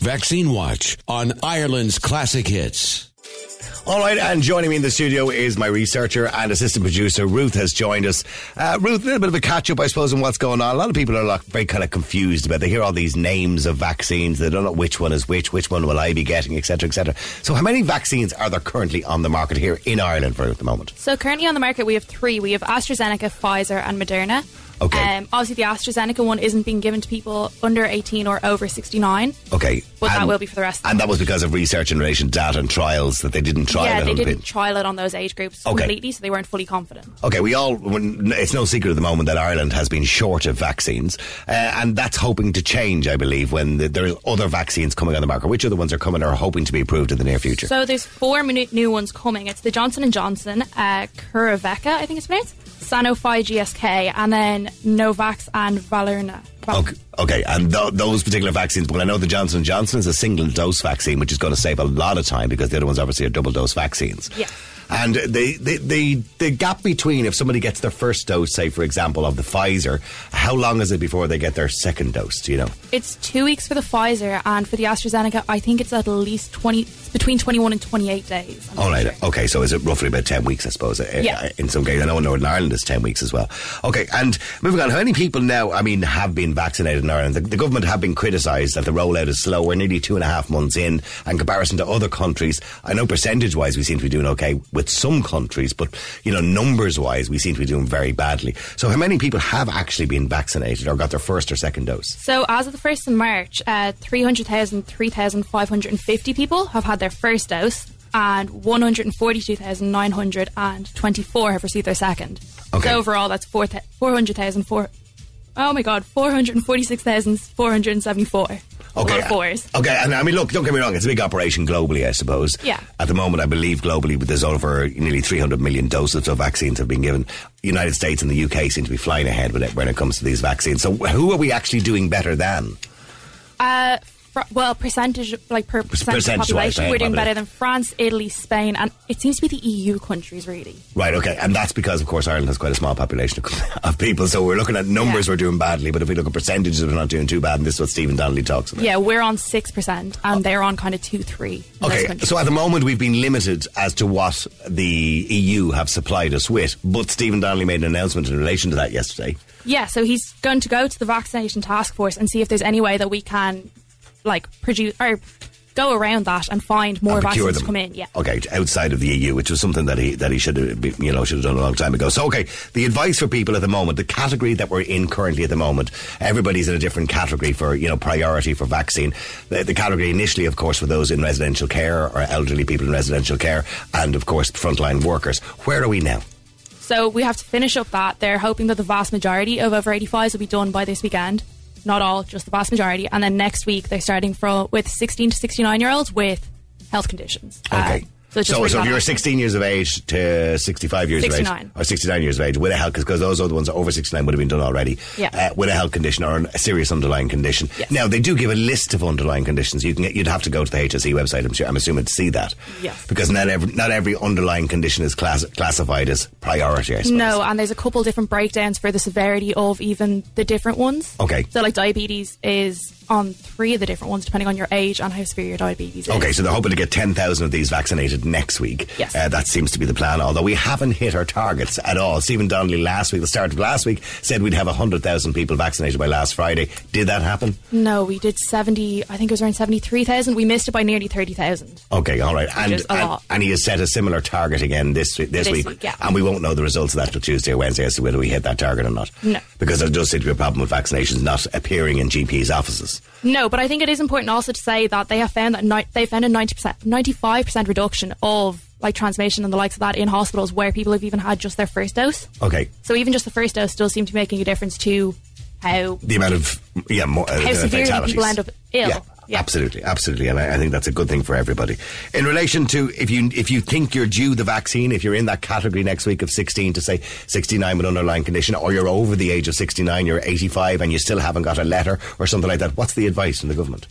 Vaccine Watch on Ireland's Classic Hits. All right, and joining me in the studio is my researcher and assistant producer, Ruth, has joined us. Uh, Ruth, a little bit of a catch up, I suppose, on what's going on. A lot of people are like very kind of confused about. They hear all these names of vaccines, they don't know which one is which, which one will I be getting, etc., etc. So, how many vaccines are there currently on the market here in Ireland for at the moment? So currently on the market we have three. We have AstraZeneca, Pfizer, and Moderna. Okay. Um, obviously, the AstraZeneca one isn't being given to people under 18 or over 69. Okay, But that will be for the rest of And that was because of research in relation to data and trials that they didn't trial yeah, it they didn't trial it on those age groups Okay. completely, so they weren't fully confident. Okay, we all, it's no secret at the moment that Ireland has been short of vaccines, uh, and that's hoping to change, I believe, when the, there are other vaccines coming on the market. Which other ones are coming or are hoping to be approved in the near future? So there's four new ones coming. It's the Johnson and Johnson, uh, I think it's pronounced, Sanofi GSK, and then Novax and Valerna. Okay, okay, and th- those particular vaccines. Well, I know the Johnson Johnson is a single dose vaccine, which is going to save a lot of time because the other ones obviously are double dose vaccines. Yeah. And the, the the the gap between if somebody gets their first dose, say for example of the Pfizer, how long is it before they get their second dose? Do you know? It's two weeks for the Pfizer, and for the AstraZeneca, I think it's at least 20, between 21 and 28 days. I'm All right. sure. Okay. So is it roughly about ten weeks? I suppose. uh, Yeah. In some cases, I know in Northern Ireland it's ten weeks as well. Okay. And moving on, how many people now? I mean, have been vaccinated in Ireland? The, the government have been criticised that the rollout is slow. We're nearly two and a half months in, in comparison to other countries. I know percentage-wise we seem to be doing okay with some countries, but you know, numbers-wise we seem to be doing very badly. So, how many people have actually been vaccinated or got their first or second dose? So, as of the 1st of March, uh, 300,000, 3,550 people have had their first dose, and 142,924 have received their second. Okay. So, overall, that's 4 th- 400,000. four- Oh my god, 446,474. Of fours. Okay, and I mean, look, don't get me wrong, it's a big operation globally, I suppose. Yeah. At the moment, I believe globally, there's over nearly 300 million doses of vaccines have been given. United States and the UK seem to be flying ahead with it when it comes to these vaccines. So, who are we actually doing better than? Uh, fr- well, percentage, like per percentage of population, we're doing better than France, Italy, Spain, and it seems to be the EU countries, really. Right, okay, and that's because, of course, Ireland has quite a small population of, people. So we're looking at numbers, Yeah. we're doing badly. But if we look at percentages, we're not doing too bad. And this is what Stephen Donnelly talks about. Yeah, we're on 6%, and oh. they're on kind of 2 3. Okay, so at the moment we've been limited as to what the EU have supplied us with, but Stephen Donnelly made an announcement in relation to that yesterday. Yeah, so he's going to go to the vaccination task force and see if there's any way that we can, like, produce or go around that and find more and vaccines them. to come in. Yeah. Okay, outside of the EU, which was something that he that he should have you know should have done a long time ago. So okay, the advice for people at the moment, the category that we're in currently at the moment, everybody's in a different category for you know priority for vaccine. The, the category initially, of course, for those in residential care or elderly people in residential care, and of course frontline workers. Where are we now? So we have to finish up that. They're hoping that the vast majority of over 85s will be done by this weekend. Not all, just the vast majority. And then next week they're starting for with 16 to 69 year olds with health conditions. Uh, Okay. So so, so if you're 16 years of age to 65 years of age, or 69 years of age with a health, because those other ones over 69 would have been done already, Yeah. uh, with a health condition or a serious underlying condition. Yes. Now, they do give a list of underlying conditions. You can get, you'd have to go to the HSE website, I'm, sure, I'm assuming, to see that. Yes. Because not every, not every underlying condition is class, classified as priority, I suppose. No, and there's a couple different breakdowns for the severity of even the different ones. Okay. So, like, diabetes is on three of the different ones, depending on your age and how severe your diabetes is. Okay, so they're hoping to get 10,000 of these vaccinated next week. Yes. Uh, that seems to be the plan, although we haven't hit our targets at all. Stephen Donnelly last week, the start of last week, said we'd have 100,000 people vaccinated by last Friday. Did that happen? No, we did 70, I think it was around 73,000. We missed it by nearly 30,000. Okay, all right. And, and, lot. and he has set a similar target again this, this, This week. week, yeah. And we won't know the results of that till Tuesday or Wednesday as to whether we hit that target or not. No. Because there does seem to be a problem with vaccinations not appearing in GPs' offices. No, but I think it is important also to say that they have found that ni- they found a 90%, 95% reduction of like transmission and the likes of that in hospitals where people have even had just their first dose. Okay. So even just the first dose does seem to be making a difference to how The amount of, yeah, more, uh, How severely people end up ill. Yeah. Yeah. Absolutely, absolutely, and I, I think that's a good thing for everybody. In relation to if you if you think you're due the vaccine, if you're in that category next week of 16 to say 69 with underlying condition, or you're over the age of 69, you're 85, and you still haven't got a letter or something like that, what's the advice from the government?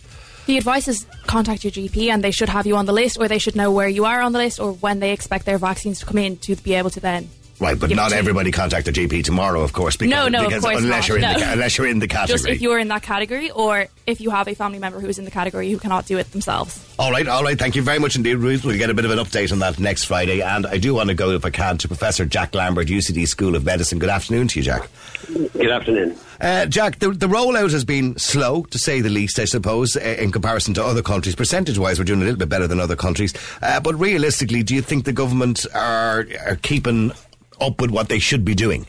The advice is contact your GP and they should have you on the list or they should know where you are on the list or when they expect their vaccines to come in to be able to then Right, but not everybody contact the GP tomorrow, of course. Because, No, no, of course unless not, you're in the no. ca- unless you're in the category. Just if you're in that category, or if you have a family member who is in the category who cannot do it themselves. All right, all right. Thank you very much indeed, Ruth. We'll get a bit of an update on that next Friday. And I do want to go, if I can, to Professor Jack Lambert, UCD School of Medicine. Good afternoon to you, Jack. Good afternoon. Uh, Jack, the, the rollout has been slow, to say the least, I suppose, uh, in comparison to other countries. Percentage wise, we're doing a little bit better than other countries. Uh, but realistically, do you think the government are, are keeping up with what they should be doing?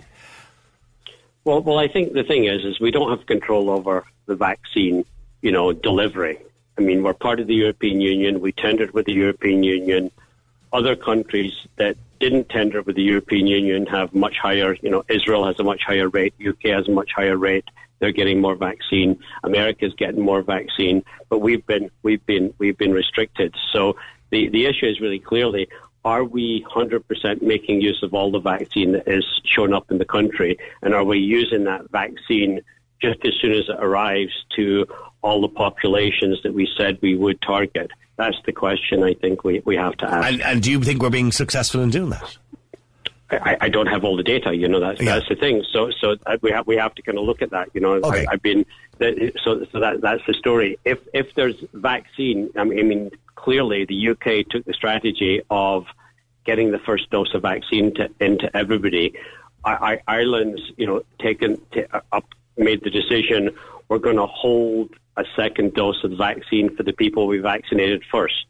Well, well, I think the thing is, is we don't have control over the vaccine, you know, delivery. I mean, we're part of the European Union. We tendered with the European Union. Other countries that didn't tender with the European Union have much higher. You know, Israel has a much higher rate. UK has a much higher rate. They're getting more vaccine. America's getting more vaccine, but we've been we've been we've been restricted. So the the issue is really clearly are we 100% making use of all the vaccine that is shown up in the country? And are we using that vaccine just as soon as it arrives to all the populations that we said we would target? That's the question I think we, we have to ask. And, and do you think we're being successful in doing that? I, I don't have all the data. You know, that's Yeah. that's the thing. So so uh, we have we have to kind of look at that. You know, Okay. I, I've been so so that that's the story. If if there's vaccine, I mean, clearly the UK took the strategy of getting the first dose of vaccine to, into everybody. I, I, Ireland's you know taken t- uh, up made the decision we're going to hold a second dose of vaccine for the people we vaccinated first.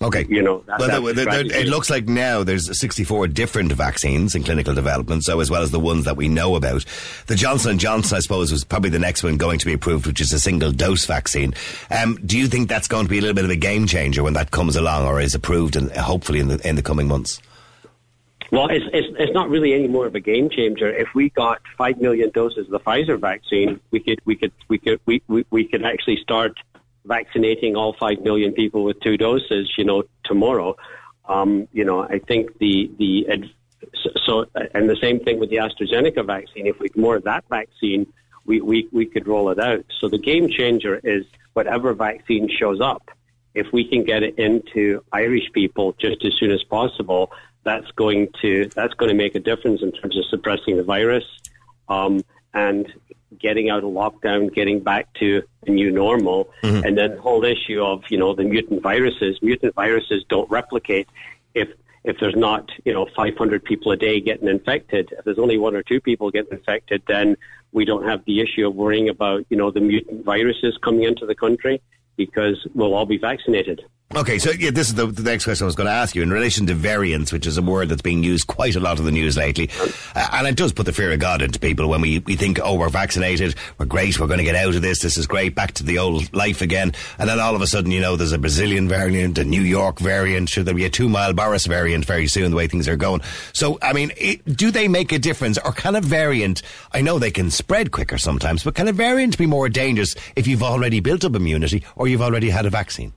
Okay. You know, that- well, that's there- the there- it looks like now there's 64 different vaccines in clinical development, so as well as the ones that we know about. The Johnson and Johnson, I suppose, was probably the next one going to be approved, which is a single dose vaccine. Um, do you think that's going to be a little bit of a game changer when that comes along, or is approved, and hopefully in the in the coming months? Well, it's, it's it's not really any more of a game changer. If we got five million doses of the Pfizer vaccine, we could we could we could we, we, we could actually start vaccinating all five million people with two doses. You know, tomorrow. Um, you know, I think the the so, and the same thing with the AstraZeneca vaccine. If we more of that vaccine, we, we we could roll it out. So the game changer is whatever vaccine shows up. If we can get it into Irish people just as soon as possible, that's going to that's going to make a difference in terms of suppressing the virus um, and getting out of lockdown, getting back to a new normal, mm-hmm. and then the whole issue of you know the mutant viruses. Mutant viruses don't replicate if if there's not you know 500 people a day getting infected. If there's only one or two people getting infected, then we don't have the issue of worrying about you know the mutant viruses coming into the country because we'll all be vaccinated. Okay, so yeah, this is the, the next question I was going to ask you in relation to variants, which is a word that's being used quite a lot in the news lately, uh, and it does put the fear of God into people when we, we think, oh, we're vaccinated, we're great, we're going to get out of this, this is great, back to the old life again, and then all of a sudden, you know, there's a Brazilian variant, a New York variant, should there be a two mile Boris variant very soon, the way things are going. So, I mean, it, do they make a difference, or can a variant? I know they can spread quicker sometimes, but can a variant be more dangerous if you've already built up immunity or you've already had a vaccine?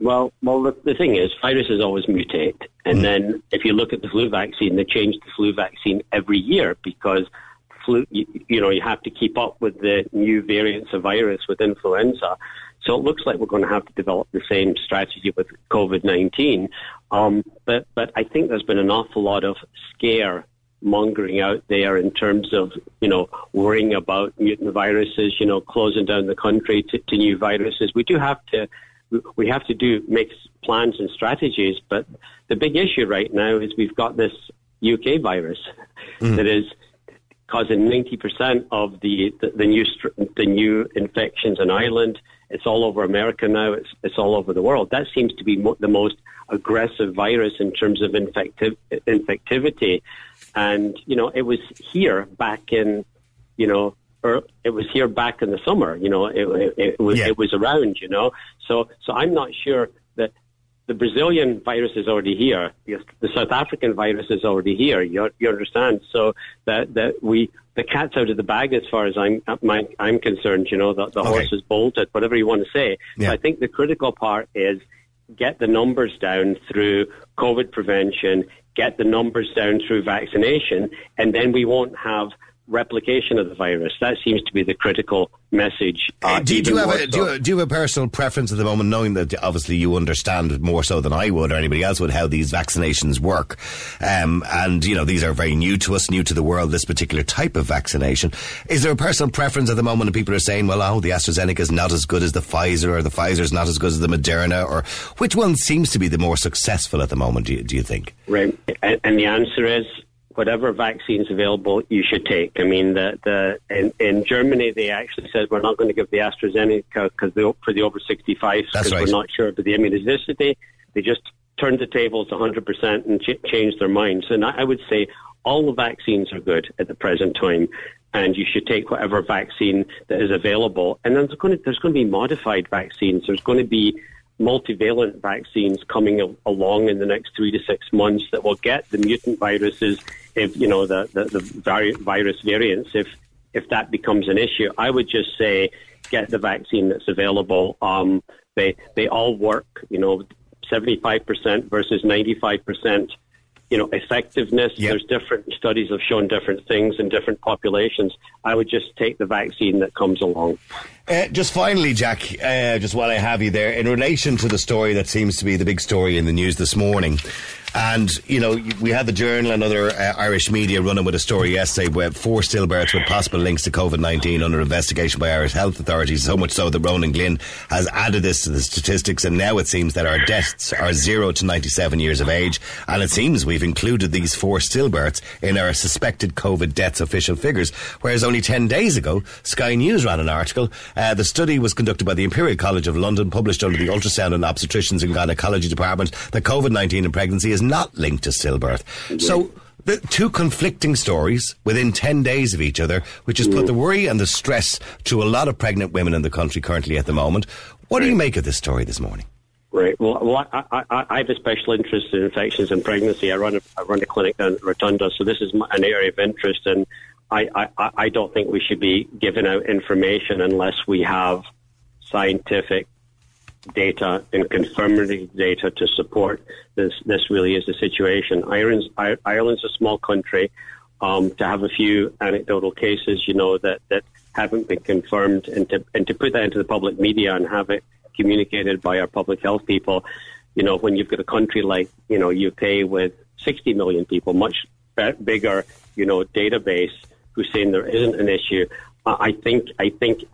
Well, well, the, the thing is, viruses always mutate, and then if you look at the flu vaccine, they change the flu vaccine every year because flu, you, you know, you have to keep up with the new variants of virus with influenza. So it looks like we're going to have to develop the same strategy with COVID nineteen. Um, but but I think there's been an awful lot of scare mongering out there in terms of you know worrying about mutant viruses, you know, closing down the country to, to new viruses. We do have to we have to do make plans and strategies. But the big issue right now is we've got this UK virus mm. that is causing 90% of the, the, the new the new infections in Ireland. It's all over America now. It's it's all over the world. That seems to be mo- the most aggressive virus in terms of infectiv- infectivity. And you know, it was here back in you know. Or it was here back in the summer, you know. It, it, it was Yeah. it was around, you know. So so I'm not sure that the Brazilian virus is already here. The, South African virus is already here. You, you understand? So that that we the cat's out of the bag as far as I'm my, I'm concerned. You know, the, the Okay. horse is bolted. Whatever you want to say. Yeah. I think the critical part is get the numbers down through COVID prevention, get the numbers down through vaccination, and then we won't have replication of the virus. That seems to be the critical message. Uh, do, you, do, you have a, do, you, do, you, have a personal preference at the moment, knowing that obviously you understand more so than I would or anybody else would how these vaccinations work? Um, and, you know, these are very new to us, new to the world, this particular type of vaccination. Is there a personal preference at the moment and people are saying, well, oh, the AstraZeneca is not as good as the Pfizer or the Pfizer is not as good as the Moderna? Or which one seems to be the more successful at the moment, do you, do you think? Right. And, and the answer is whatever vaccines available, you should take. I mean, the, the in, in Germany they actually said we're not going to give the AstraZeneca because for the over 65s because right. we're not sure about the immunogenicity. They just turned the tables 100% and ch- changed their minds. And I, I would say all the vaccines are good at the present time. And you should take whatever vaccine that is available. And then there's going to, there's going to be modified vaccines. There's going to be multivalent vaccines coming along in the next three to six months that will get the mutant viruses, if you know the the, the virus variants, if if that becomes an issue. I would just say get the vaccine that's available. Um, they they all work. You know, seventy five percent versus ninety five percent you know, effectiveness. Yep. There's different studies have shown different things in different populations. I would just take the vaccine that comes along. Uh, just finally, Jack, uh, just while I have you there, in relation to the story that seems to be the big story in the news this morning, and, you know, we had the Journal and other uh, Irish media running with a story yesterday where four stillbirths with possible links to COVID 19 under investigation by Irish health authorities, so much so that Ronan Glynn has added this to the statistics, and now it seems that our deaths are zero to 97 years of age, and it seems we've included these four stillbirths in our suspected COVID deaths official figures, whereas only 10 days ago, Sky News ran an article. Uh, the study was conducted by the Imperial College of London, published under the Ultrasound and Obstetricians and Gynecology Department, that COVID 19 in pregnancy is not linked to stillbirth. Mm-hmm. So the two conflicting stories within 10 days of each other, which has put the worry and the stress to a lot of pregnant women in the country currently at the moment. What do you make of this story this morning? Right. Well, well I, I, I, have a special interest in infections and pregnancy. I run a, I run a clinic down at Rotunda, so this is an area of interest, and I, I, I don't think we should be giving out information unless we have scientific data and confirmatory data to support this. This really is the situation. Ireland's, Ireland's a small country. Um, to have a few anecdotal cases, you know, that, that haven't been confirmed, and to and to put that into the public media and have it communicated by our public health people, you know, when you've got a country like you know UK with 60 million people, much bigger, you know, database who's saying there isn't an issue. I think I think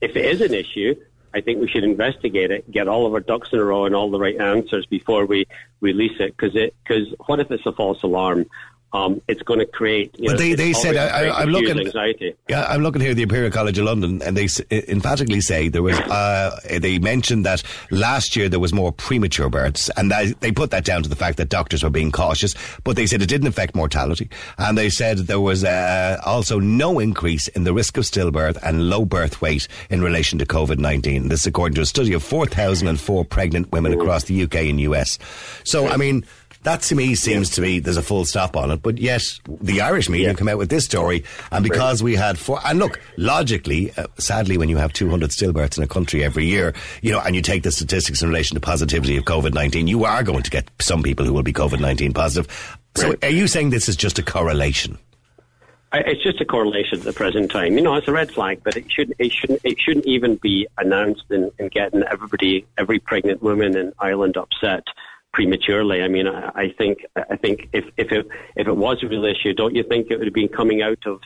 if it is an issue, I think we should investigate it, get all of our ducks in a row and all the right answers before we release it. Because it, because what if it's a false alarm? Um, it's going to create. You but know, they, they said I, am looking. Anxiety. Yeah, I'm looking here at the Imperial College of London, and they emphatically say there was. Uh, they mentioned that last year there was more premature births, and that, they put that down to the fact that doctors were being cautious. But they said it didn't affect mortality, and they said there was uh, also no increase in the risk of stillbirth and low birth weight in relation to COVID-19. This, according to a study of 4,004 pregnant women across the UK and US. So, I mean. That to me seems yeah. to me there's a full stop on it. But yet the Irish media yeah. come out with this story, and because we had four, and look, logically, uh, sadly, when you have 200 stillbirths in a country every year, you know, and you take the statistics in relation to positivity of COVID 19, you are going to get some people who will be COVID 19 positive. So are you saying this is just a correlation? It's just a correlation at the present time. You know, it's a red flag, but it shouldn't. It shouldn't. It shouldn't even be announced and, and getting everybody, every pregnant woman in Ireland upset prematurely. I mean, I, I think I think if if it if it was a real issue, don't you think it would have been coming out of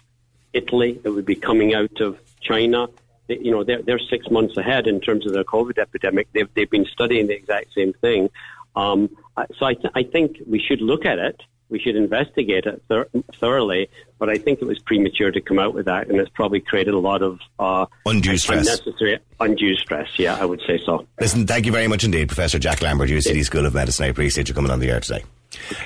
Italy? It would be coming out of China. You know, they're they're six months ahead in terms of their COVID epidemic. They've they've been studying the exact same thing. Um, so I th- I think we should look at it we should investigate it thor- thoroughly. But I think it was premature to come out with that, and it's probably created a lot of uh, undue stress. Unnecessary undue stress. Yeah, I would say so. Listen, thank you very much indeed, Professor Jack Lambert, UCD School of Medicine. I appreciate you coming on the air today.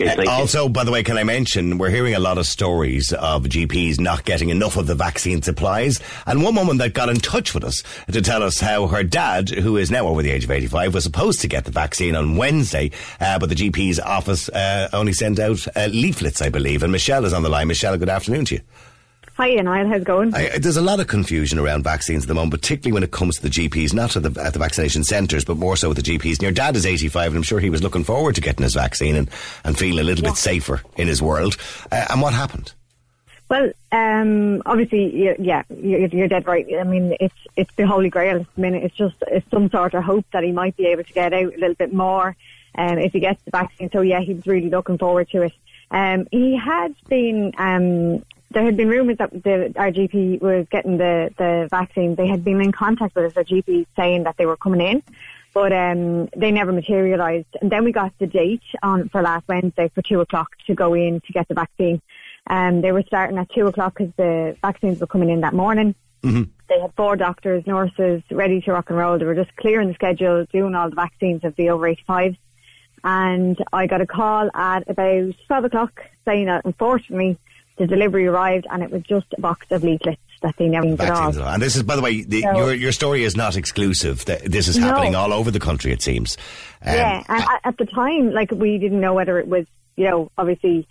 Okay, also, by the way, can I mention we're hearing a lot of stories of GPs not getting enough of the vaccine supplies, and one woman that got in touch with us to tell us how her dad, who is now over the age of eighty-five, was supposed to get the vaccine on Wednesday, uh, but the GP's office uh, only sent out uh, leaflets, I believe. And Michelle is on the line. Michelle, good afternoon to you. Hi, Niall. How's it going? I, there's a lot of confusion around vaccines at the moment, particularly when it comes to the GPs, not at the, at the vaccination centres, but more so with the GPs. And your dad is 85, and I'm sure he was looking forward to getting his vaccine and, and feeling a little yeah. bit safer in his world. Uh, and what happened? Well, um, obviously, yeah, you're, you're dead right. I mean, it's it's the holy grail I mean. It's just it's some sort of hope that he might be able to get out a little bit more um, if he gets the vaccine. So yeah, he was really looking forward to it. Um, he had been. Um, there had been rumours that the, our GP was getting the, the vaccine. They had been in contact with us, our GP, saying that they were coming in, but um, they never materialised. And then we got the date on for last Wednesday for two o'clock to go in to get the vaccine. Um, they were starting at two o'clock because the vaccines were coming in that morning. They had four doctors, nurses ready to rock and roll. They were just clearing the schedule, doing all the vaccines of the over 85s. And I got a call at about 12 o'clock saying that unfortunately the delivery arrived and it was just a box of leaflets that they never got off. And this is, by the way, the, So- your your story is not exclusive. This is No. happening all over the country. It seems. Um, yeah, and at, at the time, like we didn't know whether it was, you know, obviously,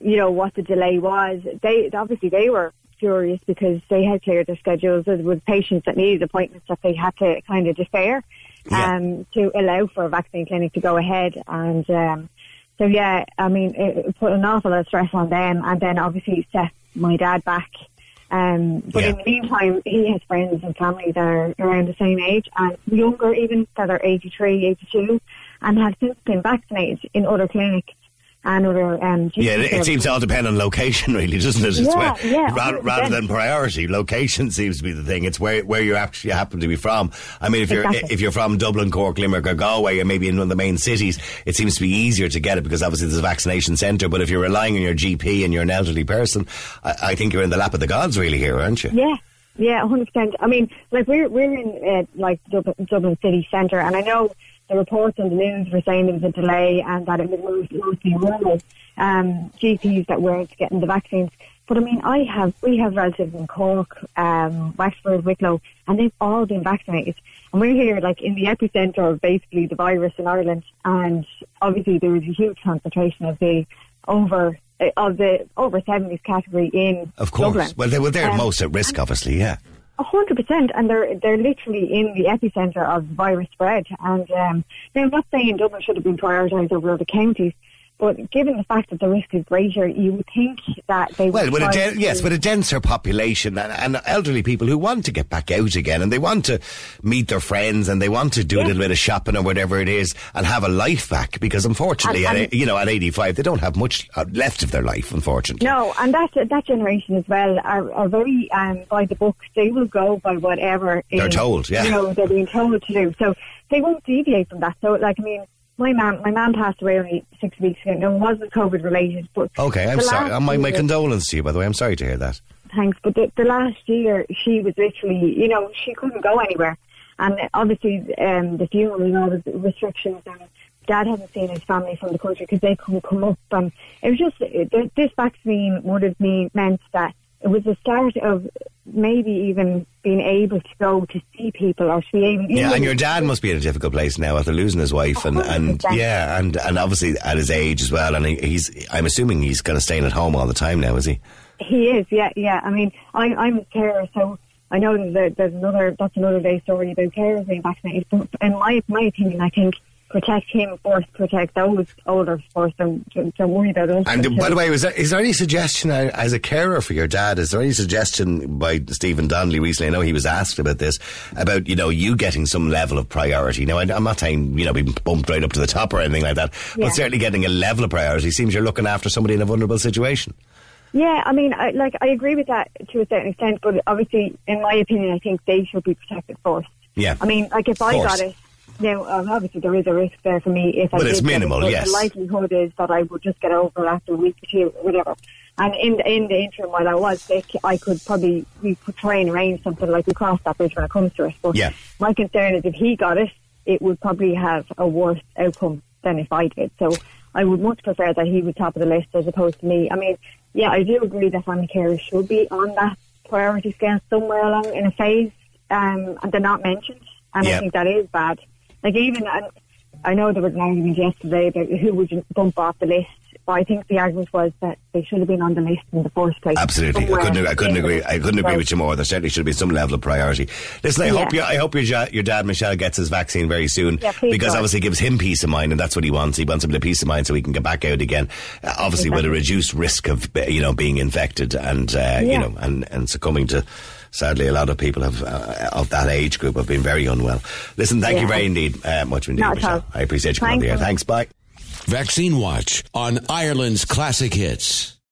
you know, what the delay was. They obviously they were furious because they had cleared their schedules. with patients that needed appointments that they had to kind of defer Yeah. um, to allow for a vaccine clinic to go ahead. And um, so, yeah, I mean, it, put an awful lot of stress on them, and then obviously it set my dad back. Um, but Yeah. in the meantime, he has friends and family that are around the same age and younger even that are 83, 82 and have since been vaccinated in other clinics and other um, Yeah, it, it seems to all depend on location, really, doesn't it? It's Yeah, where, yeah, rather, rather than priority, location seems to be the thing. It's where where you actually happen to be from. I mean, if you're if you're from Dublin, Cork, Limerick, or Galway, or maybe in one of the main cities, it seems to be easier to get it because obviously there's a vaccination centre. But if you're relying on your GP and you're an elderly person, I, I think you're in the lap of the gods, really, here, aren't you? Yeah, yeah, hundred percent. I mean, like we're we're in uh, like Dublin, Dublin city centre, and I know the reports on the news were saying there was a delay and that it was mostly rural um, GPs that weren't getting the vaccines. But I mean, I have we have relatives in Cork, um, Wexford, Wicklow, and they've all been vaccinated. And we're here, like in the epicentre of basically the virus in Ireland, and obviously there is a huge concentration of the over of the over seventies category in Of course. Dublin. Well, they were they're Um, most at risk, obviously. Yeah. Hundred percent, and they're they're literally in the epicenter of virus spread. And um, now I'm not saying Dublin should have been prioritised over other counties, but given the fact that the risk is greater, you would think that they Well, would den- yes, with a denser population and, and elderly people who want to get back out again and they want to meet their friends and they want to do a little bit of shopping or whatever it is and have a life back because unfortunately, And- at, you know, at 85, they don't have much uh, left of their life, unfortunately. No, and that that generation as well are, are very um, by the book. They will go by whatever They're is, told, yeah. You know, they're being told to do. So they won't deviate from that. So, like, I mean, my mum, my mum passed away only six weeks ago. It wasn't COVID related, but Okay, I'm sorry. Uh, my, my year- condolence to you, by the way. I'm sorry to hear that. thanks. But the, the last year, she was literally, you know, she couldn't go anywhere. And obviously, um, the funeral and all the restrictions, and Dad hasn't seen his family from the country because they couldn't come up. And it was just, this vaccine would have mean, meant that it was the start of maybe even being able to go to see people or to be able Yeah, and your dad must be in a difficult place now after losing his wife, and, and 100%. yeah, and, and obviously at his age as well. And he's, I'm assuming he's going to stay at home all the time now, is he? He is, yeah, yeah. I mean, I, I'm a carer, so I know that there's another, that's another day story about carers being vaccinated. But in my, my opinion, I think protect him first, protect those older first, and don't, don't worry about us. And by the way, was there, is there any suggestion uh, as a carer for your dad? Is there any suggestion by Stephen Donnelly recently? I know he was asked about this about you know you getting some level of priority. Now I, I'm not saying you know being bumped right up to the top or anything like that, Yeah. but certainly getting a level of priority seems you're looking after somebody in a vulnerable situation. Yeah, I mean, I, like, I agree with that to a certain extent, but obviously, in my opinion, I think they should be protected first. Yeah. I mean, like, if I got it, now, um, obviously there is a risk there for me if I But it's get it, minimal, yes. The likelihood is that I would just get over after a week or two, or whatever. And in the, in the interim, while I was sick, I could probably we could try and arrange something like we cross that bridge when it comes to it. But Yeah. my concern is if he got it, it would probably have a worse outcome than if I did. So I would much prefer that he was top of the list as opposed to me. I mean, yeah, I do agree that family carers should be on that priority scale somewhere along in a phase, um, and they're not mentioned. And Yeah. I think that is bad. Like even, and I know there was an argument yesterday about who would bump off the list but I think the argument was that they should have been on the list in the first place. Absolutely, I couldn't. I couldn't agree. I couldn't agree with you more. There certainly should be some level of priority. Listen, I Yeah. hope you, I hope your your dad Michelle gets his vaccine very soon Yeah, because God. obviously it gives him peace of mind, and that's what he wants. He wants a bit of peace of mind so he can get back out again. Uh, obviously, with a reduced risk of you know being infected and uh, you know and and succumbing to. Sadly, a lot of people have uh, of that age group have been very unwell. Listen, thank you very indeed, uh, much indeed, Not Michelle. all. I appreciate you coming on Thanks the air. Thanks. Bye. Vaccine Watch on Ireland's Classic Hits.